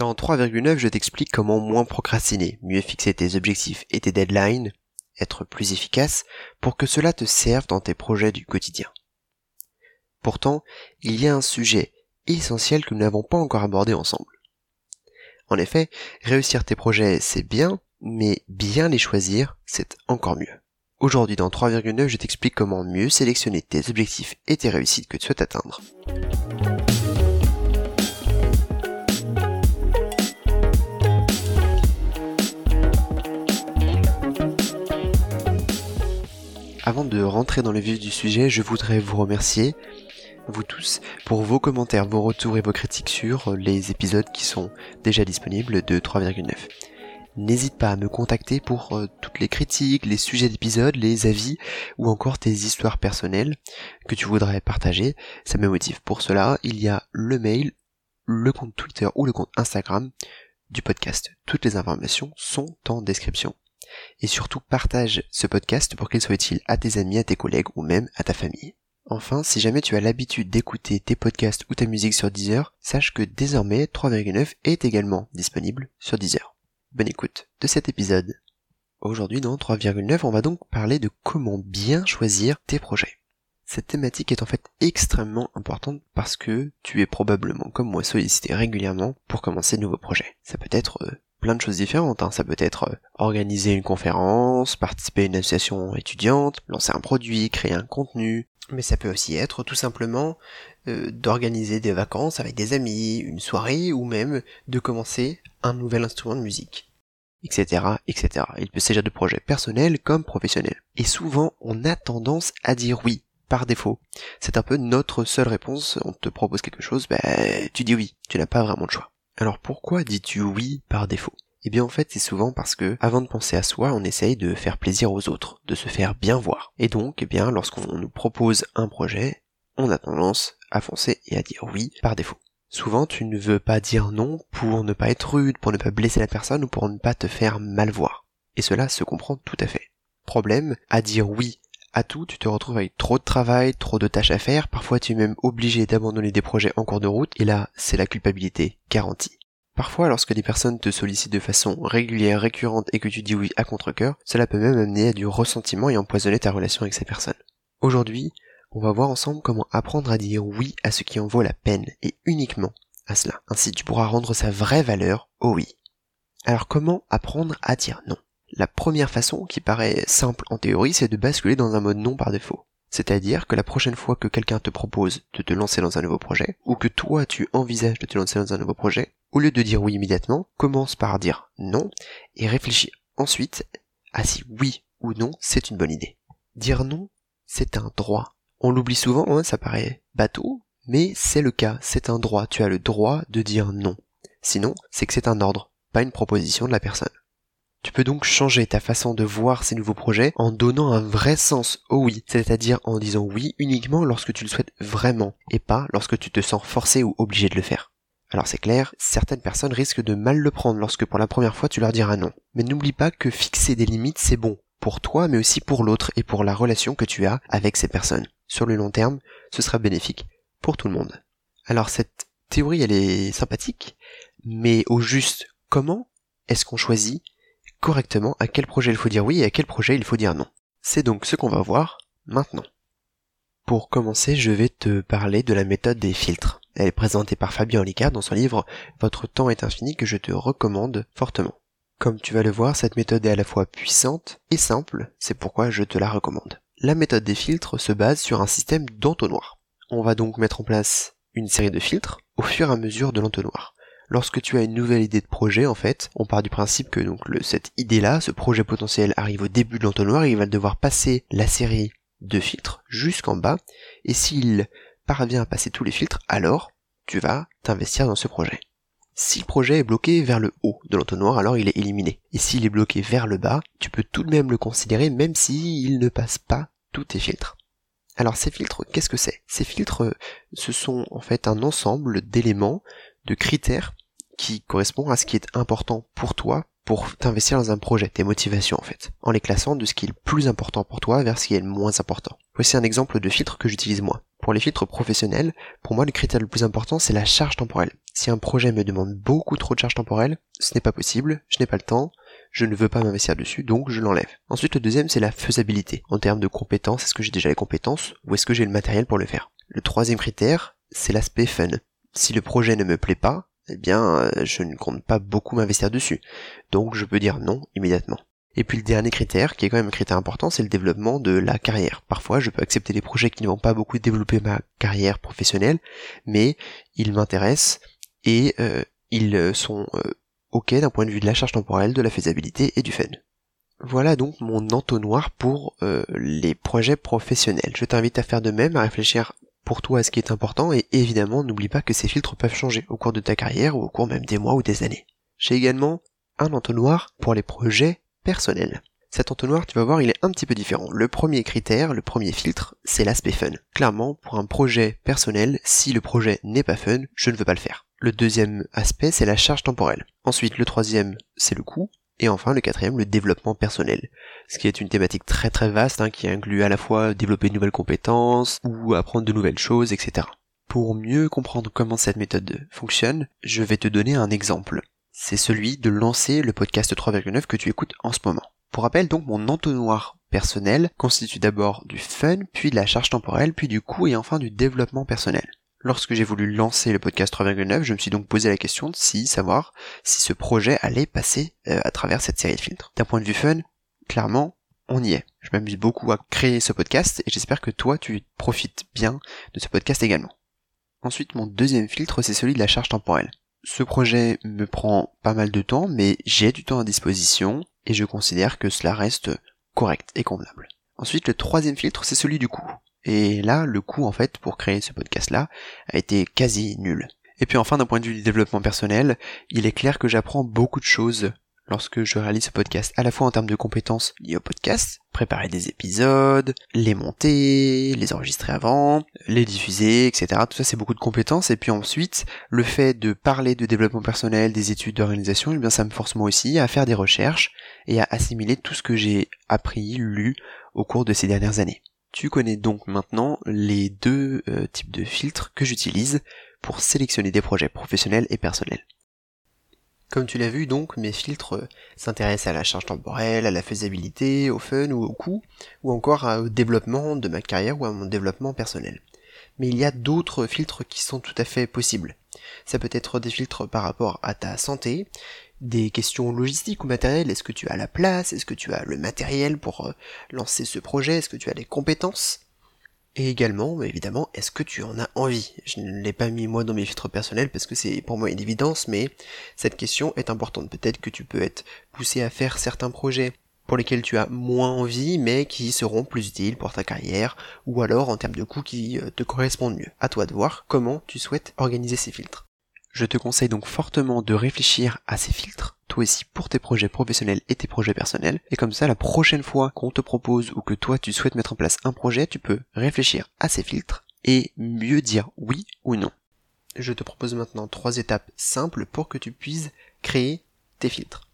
Dans 3,9, je t'explique comment moins procrastiner, mieux fixer tes objectifs et tes deadlines, être plus efficace pour que cela te serve dans tes projets du quotidien. Pourtant, il y a un sujet essentiel que nous n'avons pas encore abordé ensemble. En effet, réussir tes projets, c'est bien, mais bien les choisir, c'est encore mieux. Aujourd'hui dans 3,9, je t'explique comment mieux sélectionner tes objectifs et tes réussites que tu souhaites atteindre. Avant de rentrer dans le vif du sujet, je voudrais vous remercier, vous tous, pour vos commentaires, vos retours et vos critiques sur les épisodes qui sont déjà disponibles de 3,9. N'hésite pas à me contacter pour euh, toutes les critiques, les sujets d'épisodes, les avis ou encore tes histoires personnelles que tu voudrais partager. Ça me motive. Pour cela, il y a le mail, le compte Twitter ou le compte Instagram du podcast. Toutes les informations sont en description et surtout partage ce podcast pour qu'il soit utile à tes amis, à tes collègues ou même à ta famille. Enfin, si jamais tu as l'habitude d'écouter tes podcasts ou ta musique sur Deezer, sache que désormais 3,9 est également disponible sur Deezer. Bonne écoute de cet épisode. Aujourd'hui dans 3,9 on va donc parler de comment bien choisir tes projets. Cette thématique est en fait extrêmement importante parce que tu es probablement comme moi sollicité régulièrement pour commencer de nouveaux projets. Ça peut être euh, plein de choses différentes. Hein. Ça peut être euh, organiser une conférence, participer à une association étudiante, lancer un produit, créer un contenu. Mais ça peut aussi être tout simplement euh, d'organiser des vacances avec des amis, une soirée ou même de commencer un nouvel instrument de musique. Etc, etc. Il peut s'agir de projets personnels comme professionnels. Et souvent, on a tendance à dire oui, par défaut. C'est un peu notre seule réponse. On te propose quelque chose, ben, tu dis oui. Tu n'as pas vraiment de choix. Alors pourquoi dis-tu oui par défaut? Eh bien en fait c'est souvent parce que avant de penser à soi, on essaye de faire plaisir aux autres, de se faire bien voir. Et donc, eh bien lorsqu'on nous propose un projet, on a tendance à foncer et à dire oui par défaut. Souvent tu ne veux pas dire non pour ne pas être rude, pour ne pas blesser la personne ou pour ne pas te faire mal voir. Et cela se comprend tout à fait. Problème, à dire oui à tout, tu te retrouves avec trop de travail, trop de tâches à faire, parfois tu es même obligé d'abandonner des projets en cours de route, et là, c'est la culpabilité garantie. Parfois, lorsque des personnes te sollicitent de façon régulière, récurrente et que tu dis oui à contre-cœur, cela peut même amener à du ressentiment et empoisonner ta relation avec ces personnes. Aujourd'hui, on va voir ensemble comment apprendre à dire oui à ce qui en vaut la peine, et uniquement à cela. Ainsi, tu pourras rendre sa vraie valeur au oui. Alors comment apprendre à dire non? La première façon, qui paraît simple en théorie, c'est de basculer dans un mode non par défaut. C'est-à-dire que la prochaine fois que quelqu'un te propose de te lancer dans un nouveau projet, ou que toi tu envisages de te lancer dans un nouveau projet, au lieu de dire oui immédiatement, commence par dire non, et réfléchis ensuite à si oui ou non c'est une bonne idée. Dire non, c'est un droit. On l'oublie souvent, hein, ça paraît bateau, mais c'est le cas, c'est un droit, tu as le droit de dire non. Sinon, c'est que c'est un ordre, pas une proposition de la personne. Tu peux donc changer ta façon de voir ces nouveaux projets en donnant un vrai sens au oui, c'est-à-dire en disant oui uniquement lorsque tu le souhaites vraiment et pas lorsque tu te sens forcé ou obligé de le faire. Alors c'est clair, certaines personnes risquent de mal le prendre lorsque pour la première fois tu leur diras non. Mais n'oublie pas que fixer des limites c'est bon, pour toi mais aussi pour l'autre et pour la relation que tu as avec ces personnes. Sur le long terme, ce sera bénéfique pour tout le monde. Alors cette théorie elle est sympathique, mais au juste comment est-ce qu'on choisit correctement à quel projet il faut dire oui et à quel projet il faut dire non. C'est donc ce qu'on va voir maintenant. Pour commencer, je vais te parler de la méthode des filtres. Elle est présentée par Fabien Olicard dans son livre Votre temps est infini que je te recommande fortement. Comme tu vas le voir, cette méthode est à la fois puissante et simple, c'est pourquoi je te la recommande. La méthode des filtres se base sur un système d'entonnoir. On va donc mettre en place une série de filtres au fur et à mesure de l'entonnoir lorsque tu as une nouvelle idée de projet, en fait, on part du principe que donc cette idée-là, ce projet potentiel arrive au début de l'entonnoir, il va devoir passer la série de filtres jusqu'en bas, et s'il parvient à passer tous les filtres, alors tu vas t'investir dans ce projet. Si le projet est bloqué vers le haut de l'entonnoir, alors il est éliminé. Et s'il est bloqué vers le bas, tu peux tout de même le considérer même s'il ne passe pas tous tes filtres. Alors ces filtres, qu'est-ce que c'est? Ces filtres, ce sont en fait un ensemble d'éléments, de critères qui correspond à ce qui est important pour toi pour t'investir dans un projet, tes motivations en fait, en les classant de ce qui est le plus important pour toi vers ce qui est le moins important. Voici un exemple de filtre que j'utilise moi. Pour les filtres professionnels, pour moi le critère le plus important c'est la charge temporelle. Si un projet me demande beaucoup trop de charge temporelle, ce n'est pas possible, je n'ai pas le temps, je ne veux pas m'investir dessus, donc je l'enlève. Ensuite, le deuxième, c'est la faisabilité. En termes de compétences, est-ce que j'ai déjà les compétences ou est-ce que j'ai le matériel pour le faire? Le troisième critère, c'est l'aspect fun. Si le projet ne me plaît pas, eh bien, euh, je ne compte pas beaucoup m'investir dessus. Donc, je peux dire non immédiatement. Et puis le dernier critère, qui est quand même un critère important, c'est le développement de la carrière. Parfois, je peux accepter des projets qui ne vont pas beaucoup développer ma carrière professionnelle, mais ils m'intéressent et euh, ils sont euh, ok d'un point de vue de la charge temporelle, de la faisabilité et du fun. Voilà donc mon entonnoir pour les projets professionnels. Je t'invite à faire de même, à réfléchir pour toi ce qui est important et évidemment n'oublie pas que ces filtres peuvent changer au cours de ta carrière ou au cours même des mois ou des années. J'ai également un entonnoir pour les projets personnels. Cet entonnoir, tu vas voir, il est un petit peu différent. Le premier critère, le premier filtre, c'est l'aspect fun. Clairement, pour un projet personnel, si le projet n'est pas fun, je ne veux pas le faire. Le deuxième aspect, c'est la charge temporelle. Ensuite, le troisième, c'est le coût. Et enfin, le quatrième, le développement personnel. Ce qui est une thématique très très vaste, hein, qui inclut à la fois développer de nouvelles compétences ou apprendre de nouvelles choses, etc. Pour mieux comprendre comment cette méthode fonctionne, je vais te donner un exemple. C'est celui de lancer le podcast 3,9 que tu écoutes en ce moment. Pour rappel, donc, mon entonnoir personnel constitue d'abord du fun, puis de la charge temporelle, puis du coût et enfin du développement personnel. Lorsque j'ai voulu lancer le podcast 3,9, je me suis donc posé la question de si savoir si ce projet allait passer euh, à travers cette série de filtres. D'un point de vue fun, clairement, on y est. Je m'amuse beaucoup à créer ce podcast et j'espère que toi tu profites bien de ce podcast également. Ensuite, mon deuxième filtre, c'est celui de la charge temporelle. Ce projet me prend pas mal de temps, mais j'ai du temps à disposition et je considère que cela reste correct et convenable. Ensuite, le troisième filtre, c'est celui du coût. Et là, le coût en fait pour créer ce podcast-là a été quasi nul. Et puis enfin, d'un point de vue du développement personnel, il est clair que j'apprends beaucoup de choses lorsque je réalise ce podcast, à la fois en termes de compétences liées au podcast, préparer des épisodes, les monter, les enregistrer avant, les diffuser, etc. Tout ça c'est beaucoup de compétences. Et puis ensuite, le fait de parler de développement personnel, des études d'organisation, eh bien ça me force moi aussi à faire des recherches et à assimiler tout ce que j'ai appris, lu au cours de ces dernières années. Tu connais donc maintenant les deux euh, types de filtres que j'utilise pour sélectionner des projets professionnels et personnels. Comme tu l'as vu donc, mes filtres euh, s'intéressent à la charge temporelle, à la faisabilité, au fun ou au coût, ou encore au développement de ma carrière ou à mon développement personnel. Mais il y a d'autres filtres qui sont tout à fait possibles. Ça peut être des filtres par rapport à ta santé, des questions logistiques ou matérielles. Est-ce que tu as la place? Est-ce que tu as le matériel pour euh, lancer ce projet? Est-ce que tu as les compétences? Et également, évidemment, est-ce que tu en as envie? Je ne l'ai pas mis moi dans mes filtres personnels parce que c'est pour moi une évidence, mais cette question est importante. Peut-être que tu peux être poussé à faire certains projets pour lesquels tu as moins envie, mais qui seront plus utiles pour ta carrière, ou alors en termes de coûts qui euh, te correspondent mieux. À toi de voir comment tu souhaites organiser ces filtres. Je te conseille donc fortement de réfléchir à ces filtres, toi aussi pour tes projets professionnels et tes projets personnels, et comme ça la prochaine fois qu'on te propose ou que toi tu souhaites mettre en place un projet, tu peux réfléchir à ces filtres et mieux dire oui ou non. Je te propose maintenant trois étapes simples pour que tu puisses créer tes filtres.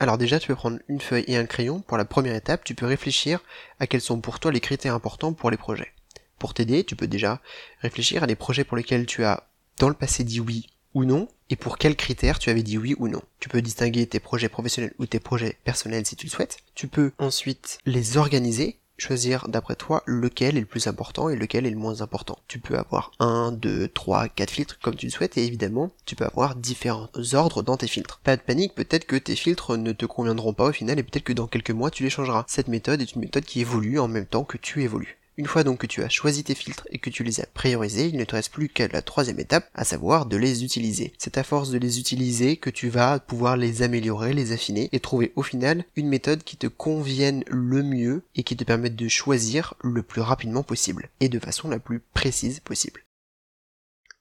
Alors déjà, tu peux prendre une feuille et un crayon. Pour la première étape, tu peux réfléchir à quels sont pour toi les critères importants pour les projets. Pour t'aider, tu peux déjà réfléchir à des projets pour lesquels tu as dans le passé dit oui ou non, et pour quels critères tu avais dit oui ou non. Tu peux distinguer tes projets professionnels ou tes projets personnels si tu le souhaites. Tu peux ensuite les organiser, choisir d'après toi lequel est le plus important et lequel est le moins important. Tu peux avoir un, deux, trois, quatre filtres comme tu le souhaites et évidemment tu peux avoir différents ordres dans tes filtres. Pas de panique, peut-être que tes filtres ne te conviendront pas au final et peut-être que dans quelques mois tu les changeras. Cette méthode est une méthode qui évolue en même temps que tu évolues. Une fois donc que tu as choisi tes filtres et que tu les as priorisés, il ne te reste plus qu'à la troisième étape, à savoir de les utiliser. C'est à force de les utiliser que tu vas pouvoir les améliorer, les affiner et trouver au final une méthode qui te convienne le mieux et qui te permette de choisir le plus rapidement possible et de façon la plus précise possible.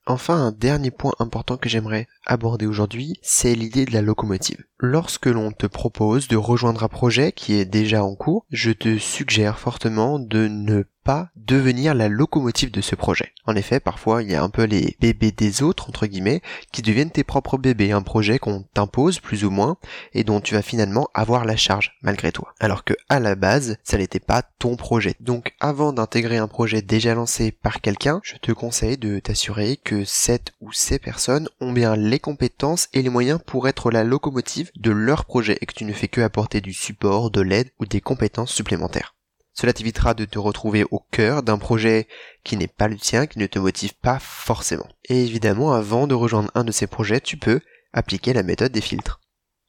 Enfin, un dernier point important que j'aimerais aborder aujourd'hui, c'est l'idée de la locomotive. Lorsque l'on te propose de rejoindre un projet qui est déjà en cours, je te suggère fortement de ne pas devenir la locomotive de ce projet. En effet, parfois il y a un peu les bébés des autres, entre guillemets, qui deviennent tes propres bébés, un projet qu'on t'impose plus ou moins et dont tu vas finalement avoir la charge malgré toi. Alors que à la base, ça n'était pas ton projet. Donc avant d'intégrer un projet déjà lancé par quelqu'un, je te conseille de t'assurer que cette ou ces personnes ont bien les compétences et les moyens pour être la locomotive de leur projet et que tu ne fais que apporter du support, de l'aide ou des compétences supplémentaires. Cela t'évitera de te retrouver au cœur d'un projet qui n'est pas le tien, qui ne te motive pas forcément. Et évidemment, avant de rejoindre un de ces projets, tu peux appliquer la méthode des filtres.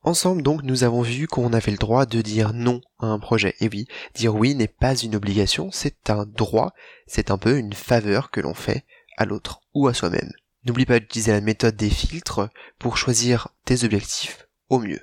Ensemble donc nous avons vu qu'on avait le droit de dire non à un projet. Et oui, dire oui n'est pas une obligation, c'est un droit, c'est un peu une faveur que l'on fait à l'autre ou à soi-même. N'oublie pas d'utiliser la méthode des filtres pour choisir tes objectifs au mieux.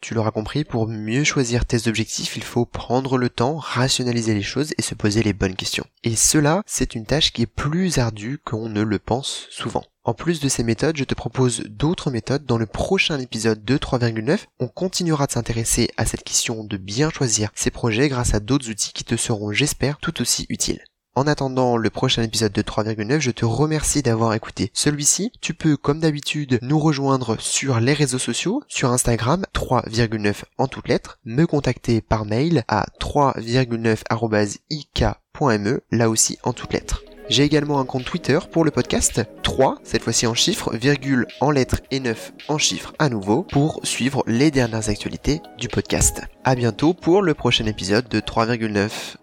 Tu l'auras compris, pour mieux choisir tes objectifs, il faut prendre le temps, rationaliser les choses et se poser les bonnes questions. Et cela, c'est une tâche qui est plus ardue qu'on ne le pense souvent. En plus de ces méthodes, je te propose d'autres méthodes. Dans le prochain épisode de 3,9, on continuera de s'intéresser à cette question de bien choisir ses projets grâce à d'autres outils qui te seront, j'espère, tout aussi utiles. En attendant le prochain épisode de 3,9, je te remercie d'avoir écouté celui-ci. Tu peux, comme d'habitude, nous rejoindre sur les réseaux sociaux, sur Instagram, 3,9 en toutes lettres, me contacter par mail à 3,9-ik.me, là aussi en toutes lettres. J'ai également un compte Twitter pour le podcast, 3, cette fois-ci en chiffres, virgule en lettres et 9 en chiffres à nouveau, pour suivre les dernières actualités du podcast. À bientôt pour le prochain épisode de 3,9.